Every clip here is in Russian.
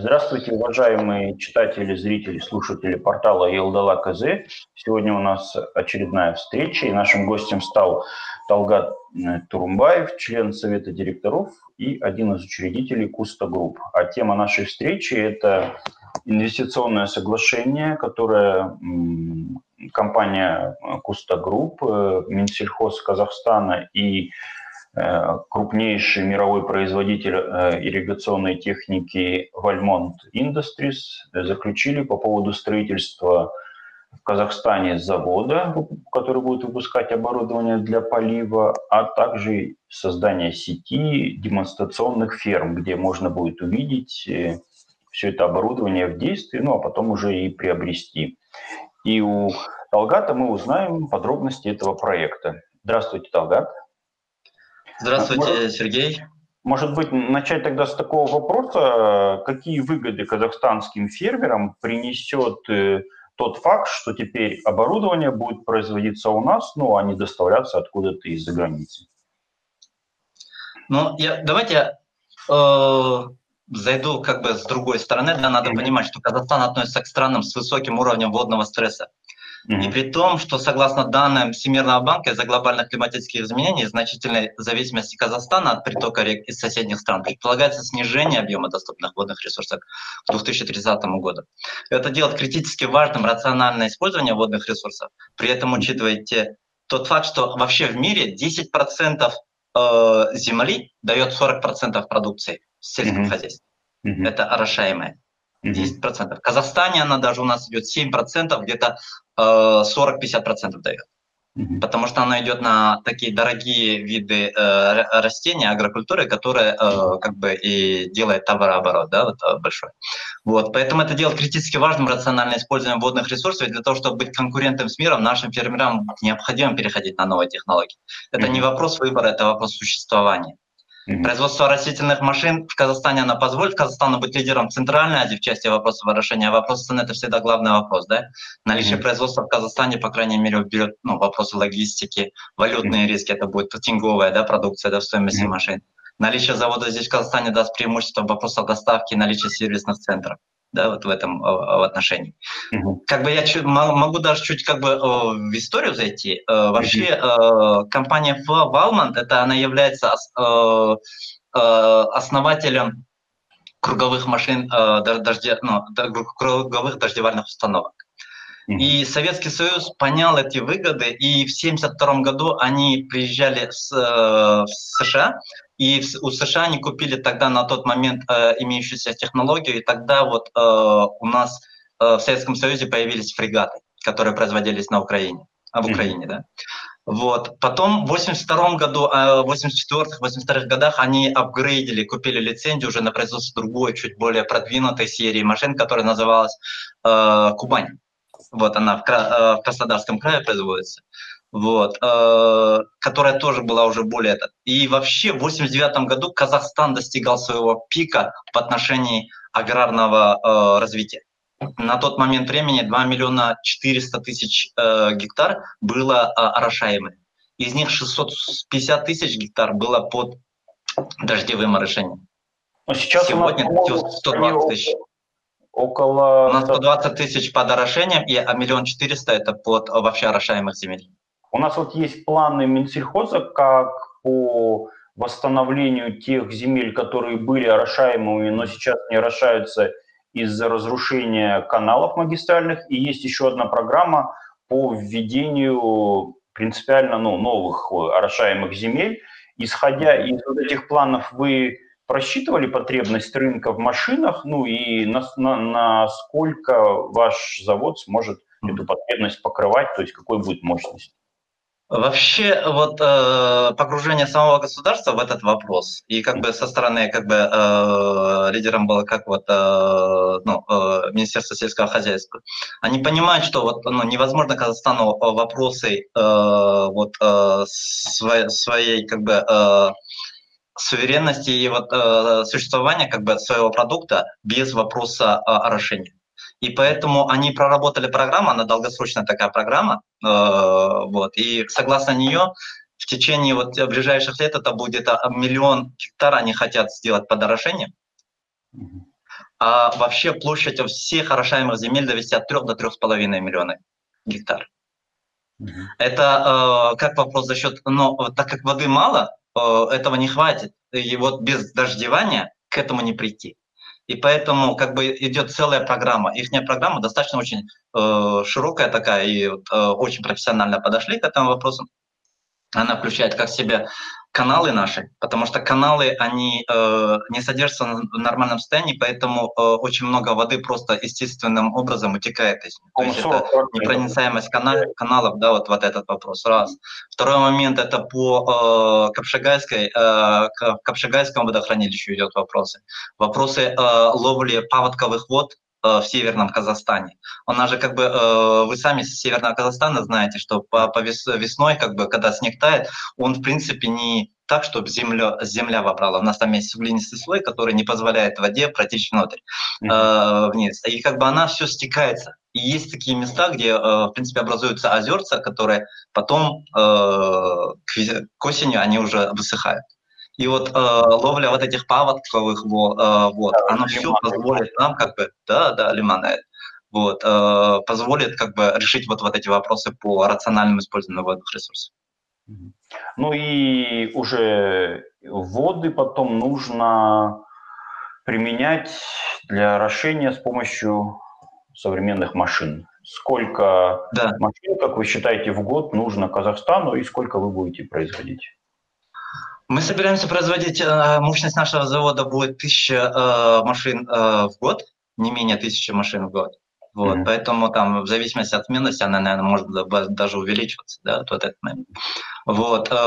Здравствуйте, уважаемые читатели, зрители, слушатели портала Eldala.kz. Сегодня у нас очередная встреча, и нашим гостем стал Талгат э, Турумбаев, член Совета директоров и один из учредителей Kusto Group. А тема нашей встречи – это инвестиционное соглашение, которое компания Kusto Group, э, Минсельхоз Казахстана и Э, крупнейший мировой производитель э, ирригационной техники Valmont Industries заключили по поводу строительства в Казахстане завода, который будет выпускать оборудование для полива, а также создание сети демонстрационных ферм, где можно будет увидеть э, все это оборудование в действии, ну а потом уже и приобрести. И у Талгата мы узнаем подробности этого проекта. Здравствуйте, Талгат. Здравствуйте, может, Сергей. Может быть, начать тогда с такого вопроса, какие выгоды казахстанским фермерам принесет э, тот факт, что теперь оборудование будет производиться у нас, ну, а не доставляться откуда-то из-за границы? Ну, я, давайте э, зайду как бы с другой стороны. Да, надо понимать, что Казахстан относится к странам с высоким уровнем водного стресса. Mm-hmm. И при том, что согласно данным Всемирного банка из-за глобальных климатических изменений значительной зависимости Казахстана от притока рек из соседних стран предполагается снижение объема доступных водных ресурсов к 2030 году. Это делает критически важным рациональное использование водных ресурсов. При этом учитывайте тот факт, что вообще в мире 10% э, земли дает 40% продукции в сельском mm-hmm. хозяйстве. Mm-hmm. Это орошаемое. 10%. В Казахстане она даже у нас идет 7%, где-то э, 40-50% дает. Потому что она идет на такие дорогие виды э, растений, агрокультуры, которые э, как бы и делает товарооборот, да, вот, э, большой. Вот, поэтому это делает критически важным рациональное использование водных ресурсов, и для того, чтобы быть конкурентом с миром, нашим фермерам необходимо переходить на новые технологии. Это не вопрос выбора, это вопрос существования. Mm-hmm. Производство растительных машин в Казахстане она позволит Казахстану быть лидером Центральной Азии в части вопросов орошения. А вопрос цены – это всегда главный вопрос. Да? Наличие mm-hmm. производства в Казахстане, по крайней мере, уберет ну, вопросы логистики, валютные mm-hmm. риски, это будет тинговая да, продукция да, в стоимости mm-hmm. машин. Наличие завода здесь в Казахстане даст преимущество в вопросах доставки и наличия сервисных центров да, вот в этом э, в отношении. Угу. Как бы я могу даже чуть как бы э, в историю зайти. Угу. Вообще компания Valmont, это она является основателем круговых машин дождя, ну, круговых дождевальных установок. И Советский Союз понял эти выгоды, и в 1972 году они приезжали с, в США и у США они купили тогда на тот момент э, имеющуюся технологию, и тогда вот э, у нас э, в Советском Союзе появились фрегаты, которые производились на Украине, а в Украине, mm-hmm. да. Вот. Потом в 82 году, э, в 84-82 годах они апгрейдили, купили лицензию уже на производство другой, чуть более продвинутой серии машин, которая называлась э, «Кубань». Вот она в, Кра- э, в Краснодарском крае производится вот, э, которая тоже была уже более... И вообще в 89 году Казахстан достигал своего пика в отношении аграрного э, развития. На тот момент времени 2 миллиона 400 тысяч э, гектар было э, орошаемых. Из них 650 тысяч гектар было под дождевым орошением. Но сейчас Сегодня нас, 120 тысяч. Около... У нас 120 тысяч под орошением, и а миллион четыреста это под вообще орошаемых земель. У нас вот есть планы Минсельхоза, как по восстановлению тех земель, которые были орошаемыми, но сейчас не орошаются из-за разрушения каналов магистральных. И есть еще одна программа по введению принципиально ну, новых орошаемых земель. Исходя из вот этих планов, вы просчитывали потребность рынка в машинах, ну и насколько на, на ваш завод сможет эту потребность покрывать, то есть какой будет мощность? Вообще, вот э, погружение самого государства в этот вопрос, и как бы со стороны как бы э, лидером было как вот э, ну, э, Министерство сельского хозяйства, они понимают, что вот ну, невозможно Казахстану вопросы э, вот э, своей, своей как бы э, суверенности и вот э, существования как бы своего продукта без вопроса э, орошения. И поэтому они проработали программу, она долгосрочная такая программа, э, вот, и согласно нее в течение вот ближайших лет это будет а, миллион гектар они хотят сделать под орошением. А вообще площадь всех орошаемых земель довести от 3 до 3,5 миллиона гектар. Это э, как вопрос за счет, но так как воды мало, э, этого не хватит. И вот без дождевания к этому не прийти. И поэтому как бы идет целая программа. Их программа достаточно очень э, широкая такая, и э, очень профессионально подошли к этому вопросу. Она включает как в себе каналы наши, потому что каналы, они э, не содержатся в нормальном состоянии, поэтому э, очень много воды просто естественным образом утекает из них. То есть это непроницаемость канал, каналов, да, вот, вот этот вопрос, раз. Второй момент, это по э, Капшагайской, э, Капшагайскому водохранилищу идет вопросы. Вопросы э, ловли паводковых вод, в Северном Казахстане. У нас же как бы, э, вы сами с Северного Казахстана знаете, что по, по весной, как бы, когда снег тает, он в принципе не так, чтобы земля, земля вобрала. У нас там есть глинистый слой, который не позволяет воде протечь внутрь, mm-hmm. э, вниз. И как бы она все стекается. И есть такие места, где, э, в принципе, образуются озерца, которые потом э, к, к осени они уже высыхают. И вот э, ловля вот этих паводковых вот, э, вот да, оно все позволит нам как бы, да, да, лимонад, вот, э, позволит как бы решить вот, вот эти вопросы по рациональному использованию водных ресурсов. Ну и уже воды потом нужно применять для орошения с помощью современных машин. Сколько да. машин, как вы считаете, в год нужно Казахстану и сколько вы будете производить? Мы собираемся производить, э, мощность нашего завода будет тысяча э, машин э, в год, не менее тысячи машин в год. Вот, mm-hmm. поэтому там в зависимости от сменности она, наверное, может даже увеличиваться, да, вот этот момент. Вот. Как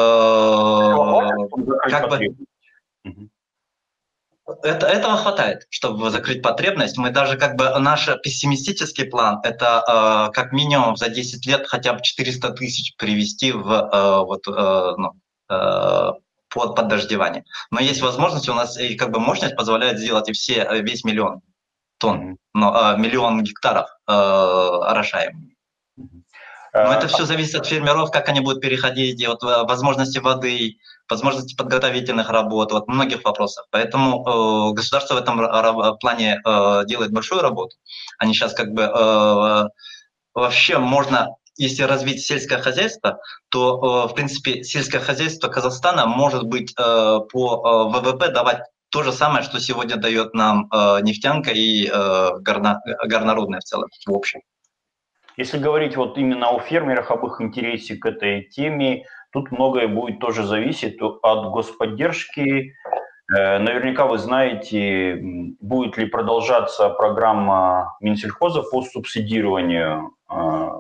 бы, это, этого хватает, чтобы закрыть потребность. Мы даже как бы наш пессимистический план – это э, как минимум за 10 лет хотя бы 400 тысяч привести в э, вот, э, ну, э, под поддождевание. Но есть возможность, у нас и как бы мощность позволяет сделать и все, э, весь миллион тонн, но, а, миллион гектаров э, орошаем. Но это все зависит от фермеров, как они будут переходить, от э, возможности воды, возможности подготовительных работ, вот многих вопросов. Поэтому э, государство в этом плане э, делает большую работу. Они сейчас как бы э, вообще можно если развить сельское хозяйство, то, э, в принципе, сельское хозяйство Казахстана может быть э, по э, ВВП давать то же самое, что сегодня дает нам нефтянка и горно, горнорудная в целом, в общем. Если говорить вот именно о фермерах, об их интересе к этой теме, тут многое будет тоже зависеть от господдержки. Наверняка вы знаете, будет ли продолжаться программа Минсельхоза по субсидированию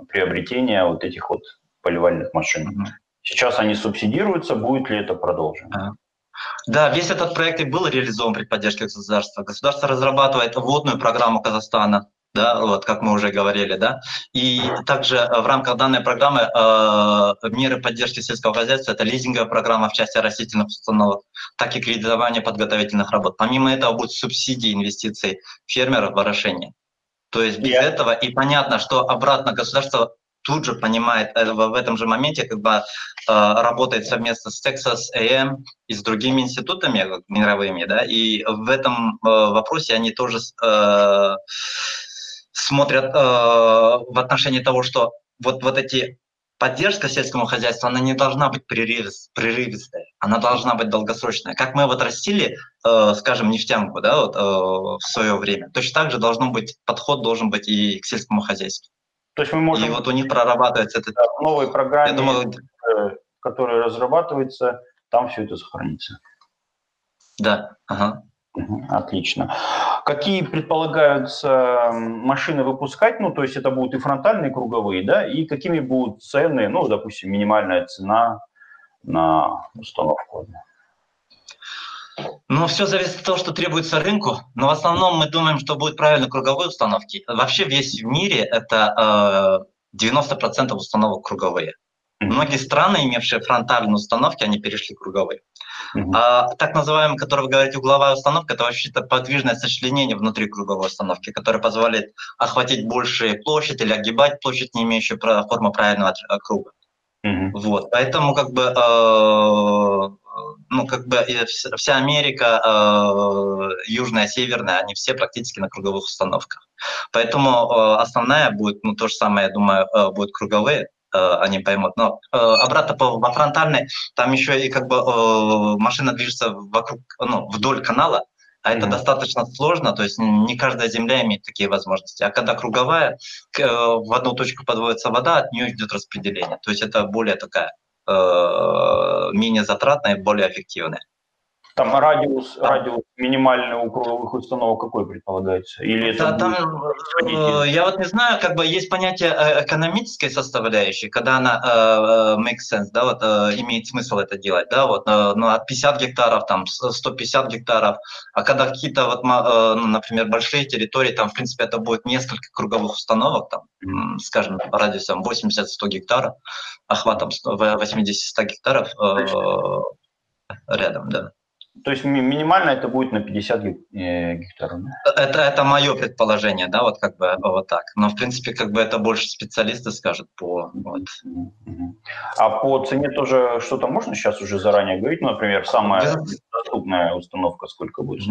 приобретения вот этих вот поливальных машин. Mm-hmm. Сейчас они субсидируются, будет ли это продолжено? Да, весь этот проект и был реализован при поддержке государства. Государство разрабатывает водную программу Казахстана, да, вот как мы уже говорили, да, и также э, в рамках данной программы э, меры поддержки сельского хозяйства это лизинговая программа в части растительных установок, так и кредитование подготовительных работ. Помимо этого будут субсидии инвестиций фермеров в орошение. То есть без yeah. этого и понятно, что обратно государство тут же понимает э, в этом же моменте, когда э, работает совместно с Texas A&M и с другими институтами мировыми, да, и в этом э, вопросе они тоже э, смотрят э, в отношении того, что вот, вот эти поддержка сельскому хозяйству, она не должна быть прерывистая, она должна быть долгосрочная. Как мы вот растили, э, скажем, нефтянку да, вот, э, в свое время, точно так же должно быть, подход должен быть и к сельскому хозяйству. То есть мы можем... И вот у них прорабатывается этот... Да, в новой программе, Я думаю, э, которая разрабатывается, там все это сохранится. Да, ага. Отлично. Какие предполагаются машины выпускать? Ну, то есть это будут и фронтальные, и круговые, да? И какими будут цены, ну, допустим, минимальная цена на установку? Ну, все зависит от того, что требуется рынку. Но в основном мы думаем, что будут правильно круговые установки. Вообще весь в мире это э, 90% установок круговые. Многие страны, имевшие фронтальные установки, они перешли круговые. Uh-huh. А, так называемая, которая вы говорите, угловая установка, это вообще-то подвижное сочленение внутри круговой установки, которое позволяет охватить большую площадь или огибать площадь, не имеющую формы правильного круга. Uh-huh. Вот, поэтому как бы э, ну, как бы вся Америка, э, южная, северная, они все практически на круговых установках. Поэтому э, основная будет, ну, то же самое, я думаю, э, будут круговые, э, они поймут. Но э, обратно по, во фронтальной, там еще и как бы э, машина движется вокруг, ну, вдоль канала, а это mm-hmm. достаточно сложно, то есть не каждая земля имеет такие возможности. А когда круговая, э, в одну точку подводится вода, от нее идет распределение. То есть это более такая э, менее затратная и более эффективная. Там радиус, радиус минимальный у круговых установок какой предполагается? Или это да, там, э, я вот не знаю, как бы есть понятие э, экономической составляющей, когда она э, makes sense, да, вот э, имеет смысл это делать, да, вот, э, ну, от 50 гектаров, там, 150 гектаров, а когда какие-то, вот, э, ну, например, большие территории, там, в принципе, это будет несколько круговых установок, там, скажем, радиусом 80-100 гектаров, охватом 80-100 гектаров э, рядом, да. То есть минимально это будет на 50 э, гектаров? Это, это мое предположение, да, вот как бы вот так. Но, в принципе, как бы это больше специалисты скажут по... Вот. А по цене тоже что-то можно сейчас уже заранее говорить? Ну, например, самая доступная установка сколько будет?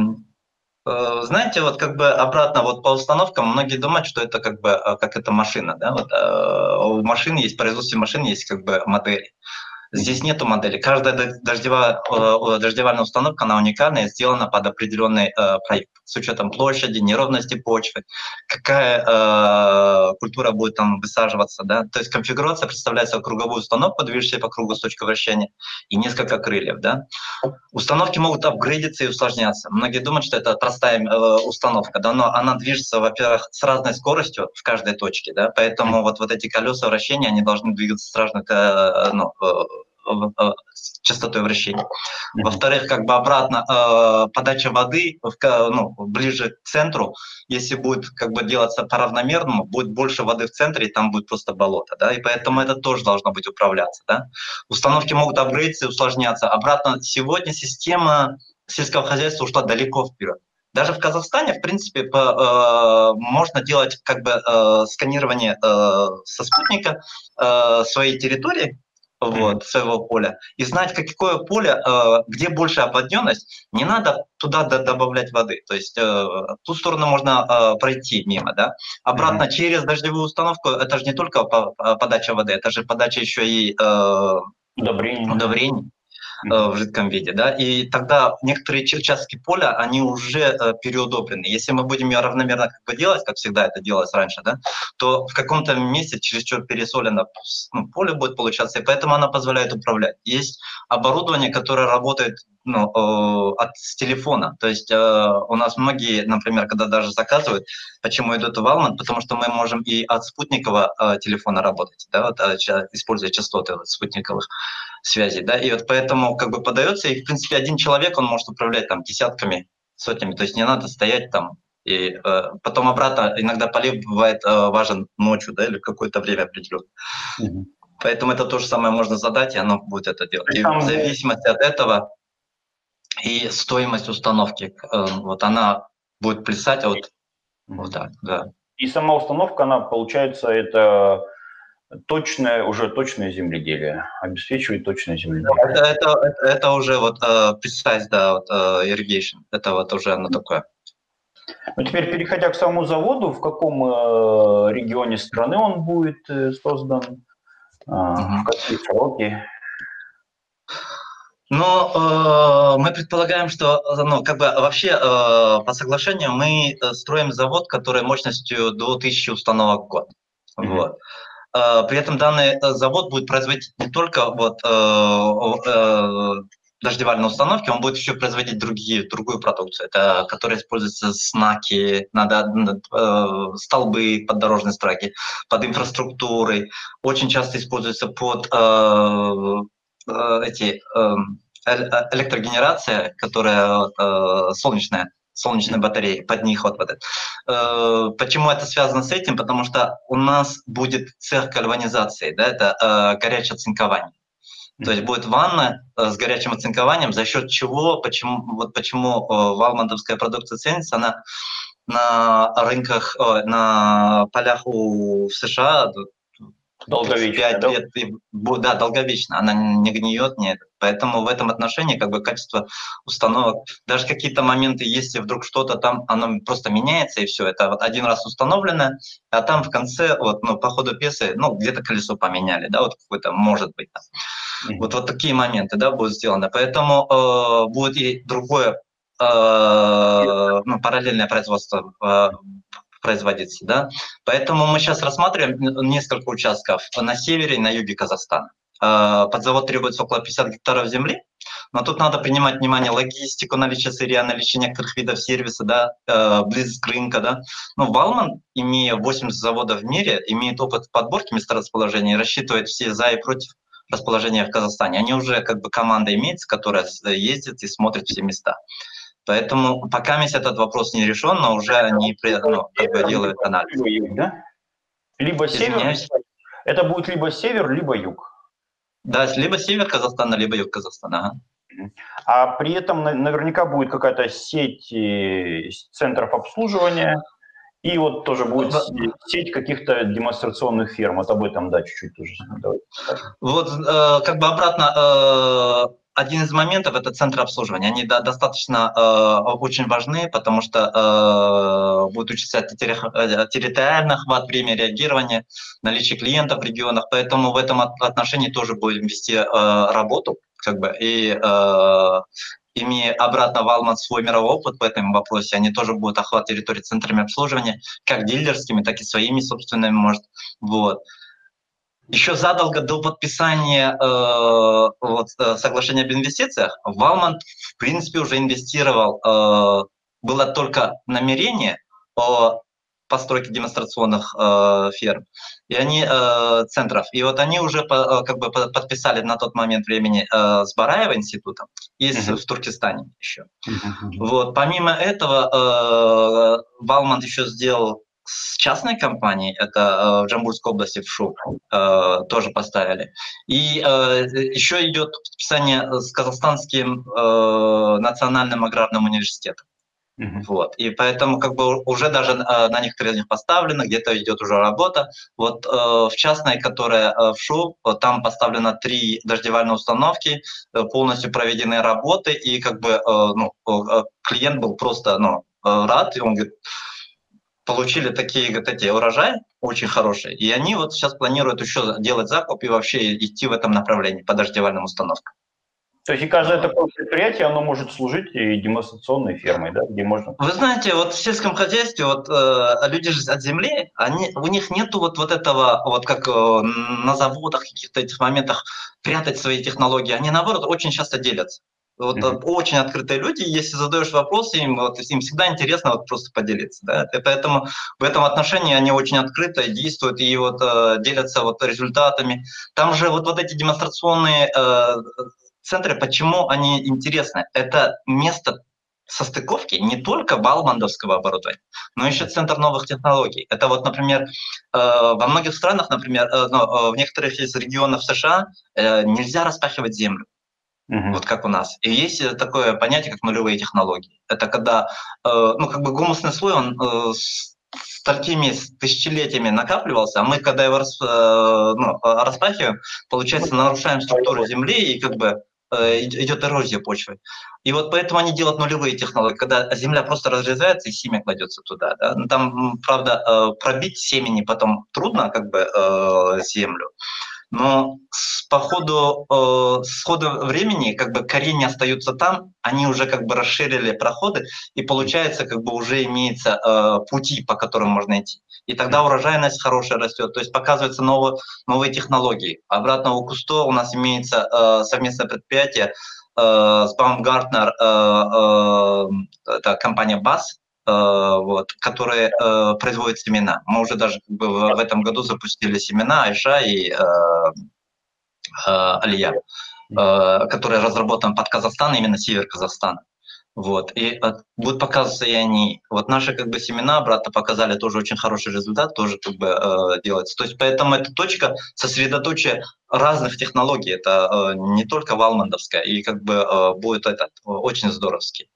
Э, знаете, вот как бы обратно вот по установкам многие думают, что это как бы э, как это машина, да, вот у машины есть, производстве машин есть как бы модели. Здесь нету модели. Каждая дождевая, э, дождевальная установка, она уникальная, сделана под определенный э, проект с учетом площади, неровности почвы, какая э, культура будет там высаживаться. Да? То есть конфигурация представляется круговую установку, движущую по кругу с точкой вращения, и несколько крыльев. Да? Установки могут апгрейдиться и усложняться. Многие думают, что это простая установка, да? но она движется, во-первых, с разной скоростью в каждой точке, да? поэтому вот, вот эти колеса вращения, они должны двигаться с разной э, ну, с частотой вращения. Во-вторых, как бы обратно э, подача воды в, ну, ближе к центру, если будет как бы делаться по-равномерному, будет больше воды в центре, и там будет просто болото, да, и поэтому это тоже должно быть управляться, да. Установки могут апгрейдиться и усложняться. Обратно сегодня система сельского хозяйства ушла далеко вперед. Даже в Казахстане, в принципе, по, э, можно делать как бы э, сканирование э, со спутника э, своей территории, вот, своего поля, и знать, какое поле, э, где больше оподненность, не надо туда добавлять воды. То есть э, ту сторону можно э, пройти мимо, да. Обратно mm-hmm. через дождевую установку, это же не только подача воды, это же подача еще и удобрений. удобрений в жидком виде, да, и тогда некоторые участки поля, они уже э, переудобрены. Если мы будем ее равномерно как бы делать, как всегда это делалось раньше, да, то в каком-то месте чересчур пересолено ну, поле будет получаться, и поэтому она позволяет управлять. Есть оборудование, которое работает ну, э, от с телефона. То есть э, у нас многие, например, когда даже заказывают, почему идут в Валман, потому что мы можем и от спутникового э, телефона работать, да, вот, э, используя частоты вот, спутниковых связей, да, и вот поэтому как бы подается, и в принципе один человек, он может управлять там десятками, сотнями, то есть не надо стоять там и э, потом обратно иногда полив бывает э, важен ночью, да, или какое-то время определенное. Mm-hmm. Поэтому это то же самое можно задать, и оно будет это делать. И в зависимости от этого и стоимость установки, э, вот она будет плясать вот, вот так, да. И сама установка, она получается, это точное, уже точное земледелие, обеспечивает точное земледелие. Это, это, это, уже вот uh, precise, да, вот uh, irrigation, это вот уже оно такое. Ну, теперь, переходя к самому заводу, в каком э, регионе страны он будет э, создан, э, mm-hmm. в какие сроки? Но э, мы предполагаем, что ну, как бы вообще э, по соглашению мы э, строим завод, который мощностью до 1000 установок в год. Mm-hmm. Вот. Э, при этом данный э, завод будет производить не только вот, э, э, дождевальные установки, он будет еще производить другие, другую продукцию, это, которая используется знаки, надо, э, столбы под дорожные строки, под инфраструктурой, очень часто используется под э, Э, эти э, электрогенерация, которая э, солнечная, солнечные батареи, под них вот, вот это. Почему это связано с этим? Потому что у нас будет цех гальванизации, да, это горячее цинкование. То есть будет ванна с горячим оцинкованием, за счет чего, почему, вот почему валмандовская продукция ценится, она на рынках, на полях у США Долговечная, 5 да? лет, и, да, долговечно, она не гниет, нет. Поэтому в этом отношении как бы качество установок, даже какие-то моменты, если вдруг что-то там, оно просто меняется и все, это вот один раз установлено, а там в конце, вот, ну, по ходу пьесы, ну, где-то колесо поменяли, да, вот какое-то, может быть, там. Mm-hmm. Вот, вот такие моменты, да, будут сделаны. Поэтому э, будет и другое, э, ну, параллельное производство э, производиться. Да? Поэтому мы сейчас рассматриваем несколько участков на севере и на юге Казахстана. А, под завод требуется около 50 гектаров земли, но тут надо принимать внимание логистику, наличие сырья, наличие некоторых видов сервиса, да, э, близость к рынку. Да. Ну, Валман, имея 80 заводов в мире, имеет опыт подборки месторасположения и рассчитывает все за и против расположения в Казахстане. Они уже как бы команда имеется, которая ездит и смотрит все места. Поэтому пока весь этот вопрос не решен, но уже они ну, как бы делают анализ. Либо юг, да? Либо север. Это будет либо север, либо юг. Да, либо север Казахстана, либо юг Казахстана. А при этом наверняка будет какая-то сеть э, центров обслуживания, и вот тоже будет сеть каких-то демонстрационных ферм. Вот об этом, да, чуть-чуть тоже. Давайте вот э, как бы обратно э, один из моментов – это центры обслуживания. Они да, достаточно э, очень важны, потому что э, будет учиться э, территориальный охват, время реагирования, наличие клиентов в регионах. Поэтому в этом отношении тоже будем вести э, работу. Как бы, и э, имея обратно Валман свой мировой опыт в этом вопросе, они тоже будут охват территории центрами обслуживания, как дилерскими, так и своими собственными, может. Вот еще задолго до подписания э, вот, э, соглашения об инвестициях Валман, в принципе, уже инвестировал. Э, было только намерение о постройке демонстрационных э, ферм и они э, центров. И вот они уже по, э, как бы подписали на тот момент времени э, с Бараева институтом и uh-huh. в Туркестане еще. Uh-huh. Вот помимо этого э, Валман еще сделал с частной компанией, это э, в Джамбульской области в Шу, э, тоже поставили. И э, еще идет подписание с Казахстанским национальным аграрным университетом. Mm-hmm. Вот. И поэтому как бы уже даже на некоторых из них поставлено, где-то идет уже работа. Вот в частной, которая в ШУ, там поставлено три дождевальные установки, полностью проведены работы, и как бы ну, клиент был просто ну, рад, и он говорит, получили такие вот эти урожаи очень хорошие, и они вот сейчас планируют еще делать закуп и вообще идти в этом направлении по дождевальным установкам. То есть и каждое такое предприятие, оно может служить и демонстрационной фермой, да, где можно... Вы знаете, вот в сельском хозяйстве вот э, люди же от земли, они, у них нету вот, вот этого, вот как э, на заводах каких-то этих моментах прятать свои технологии. Они, наоборот, очень часто делятся. Вот mm-hmm. очень открытые люди, если задаешь вопросы им, вот, им всегда интересно вот просто поделиться. Да? И поэтому в этом отношении они очень открыто действуют и вот э, делятся вот результатами. Там же вот, вот эти демонстрационные э, центры, почему они интересны? Это место состыковки не только балмандовского оборудования, но еще центр новых технологий. Это вот, например, э, во многих странах, например, э, э, в некоторых из регионов США нельзя распахивать землю. Угу. Вот как у нас. И есть э, такое понятие, как нулевые технологии. Это когда, э, ну, как бы гумусный слой, он э, с такими тысячелетиями накапливался, а мы, когда его рас, э, ну, распахиваем, получается, нарушаем структуру Земли, и как бы э, идет эрозия почвы. И вот поэтому они делают нулевые технологии, когда земля просто разрезается и семя кладется туда. Да? Ну, там, правда, э, пробить семени потом трудно, как бы, землю но с, по ходу, э, с ходу времени как бы коренья остаются там, они уже как бы расширили проходы, и получается как бы уже имеется э, пути, по которым можно идти. И тогда урожайность хорошая растет, то есть показываются новые, новые технологии. Обратно у Кусто у нас имеется э, совместное предприятие э, с Baumgartner, э, э, это компания BAS, Э, вот, которые э, производят семена. Мы уже даже как бы, в, в этом году запустили семена Айша и э, э, Алия, э, которые разработаны под Казахстан, именно север Казахстана. Вот. И э, будут показываться и они. Вот наши как бы семена, брата, показали тоже очень хороший результат, тоже как бы э, делается. То есть поэтому эта точка сосредоточия разных технологий. Это э, не только валмандовская, и как бы э, будет этот очень здоровский.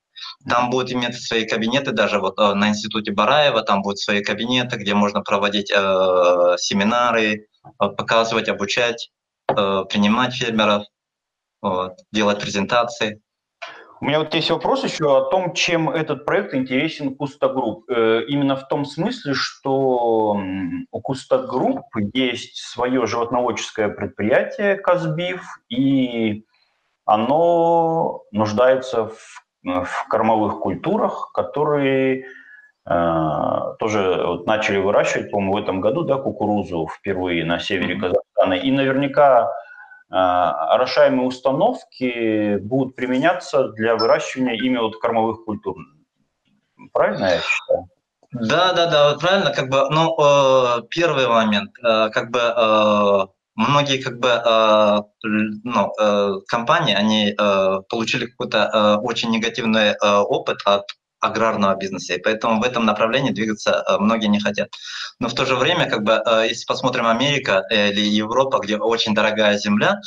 Там будут иметь свои кабинеты, даже вот э, на институте Бараева, там будут свои кабинеты, где можно проводить э, семинары, показывать, обучать, принимать фермеров, вот, делать презентации. У меня вот есть вопрос еще о том, чем этот проект интересен Kusto Group. Э, именно в том смысле, что у Kusto Group есть свое животноводческое предприятие KazBeef, и оно нуждается в, в кормовых культурах, которые э, тоже вот начали выращивать, по-моему, в этом году, да, кукурузу впервые на севере Казахстана. И наверняка а, орошаемые установки будут применяться для выращивания ими вот кормовых культур. Правильно я считаю? Да, да, да, вот правильно, как бы, ну, э, первый момент, э, как бы э, многие как бы э, ну, э, компании, они э, получили какой-то э, очень негативный э, опыт от аграрного бизнеса, и поэтому в этом направлении двигаться э, многие не хотят. Но в то же время, как бы, э, если посмотрим Америка или Европа, где очень дорогая земля,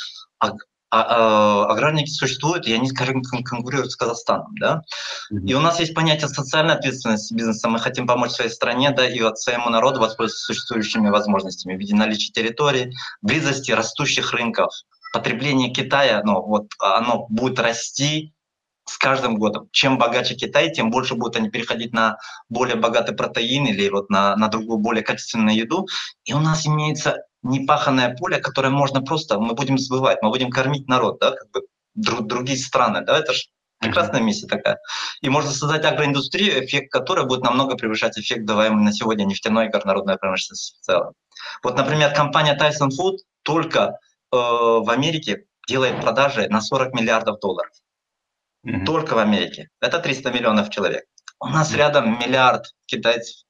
а, а, аграрники существуют, и они, скажем, конкурируют с Казахстаном, да. И у нас есть понятие социальной ответственности бизнеса. Мы хотим помочь своей стране, да, и своему народу воспользоваться существующими возможностями в виде наличия территории, близости растущих рынков, потребление Китая, ну, вот оно будет расти, с каждым годом. Чем богаче Китай, тем больше будут они переходить на более богатый протеин или вот на, на другую более качественную еду. И у нас имеется непаханное поле, которое можно просто, мы будем сбывать, мы будем кормить народ, да, как бы друг, другие страны, да, это же прекрасная миссия такая. И можно создать агроиндустрию, эффект которой будет намного превышать эффект, даваемый на сегодня нефтяной и горнородной промышленности в целом. Вот, например, компания Tyson Food только э, в Америке делает продажи на 40 миллиардов долларов. Mm-hmm. Только в Америке. Это 300 миллионов человек. У нас рядом миллиард китайцев.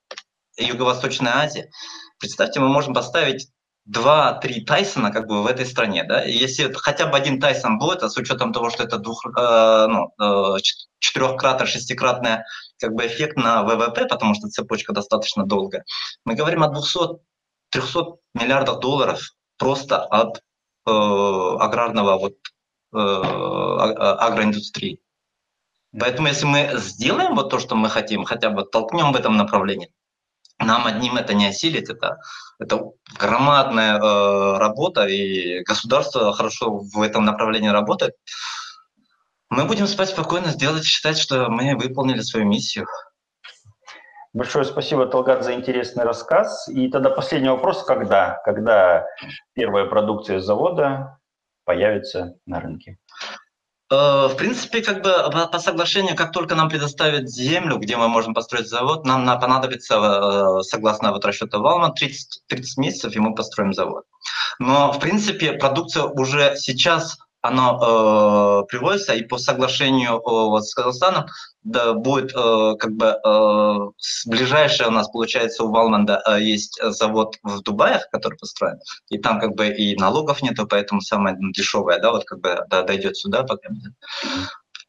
Юго-Восточная Азия. Представьте, мы можем поставить два-три Тайсона как бы в этой стране, да, и если хотя бы один Тайсон будет, а с учетом того, что это двух, э, ну, э, четырехкратно, шестикратный как бы эффект на ВВП, потому что цепочка достаточно долгая, мы говорим о 200-300 миллиардах долларов просто от э, аграрного вот Э, а, агроиндустрии. Поэтому если мы сделаем вот то, что мы хотим, хотя бы толкнем в этом направлении, нам одним это не осилить, это, это громадная э, работа, и государство хорошо в этом направлении работает. Мы будем спать спокойно, сделать, считать, что мы выполнили свою миссию. Большое спасибо, Талгат, за интересный рассказ. И тогда последний вопрос, когда? Когда первая продукция завода появится на рынке? Э, в принципе, как бы по соглашению, как только нам предоставят землю, где мы можем построить завод, нам понадобится, э, согласно вот расчету Валма, 30, 30 месяцев, и мы построим завод. Но, в принципе, продукция уже сейчас оно э, приводится, и по соглашению э, вот, с Казахстаном да, будет э, как бы э, ближайшее у нас, получается, у Валманда э, есть завод в Дубае, который построен, и там как бы и налогов нету, поэтому самое дешевое, да, вот как бы да, дойдет сюда, пока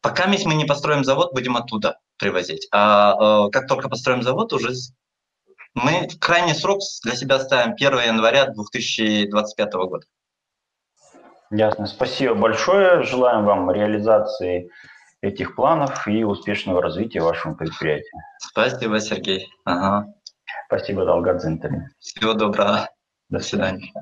Пока мы не построим завод, будем оттуда привозить. А э, как только построим завод, уже мы крайний срок для себя ставим 1 января 2025 года. Ясно. Спасибо большое. Желаем вам реализации этих планов и успешного развития вашего предприятия. Спасибо, Сергей. Ага. Спасибо, Далгат, за интервью. Всего доброго. До свидания.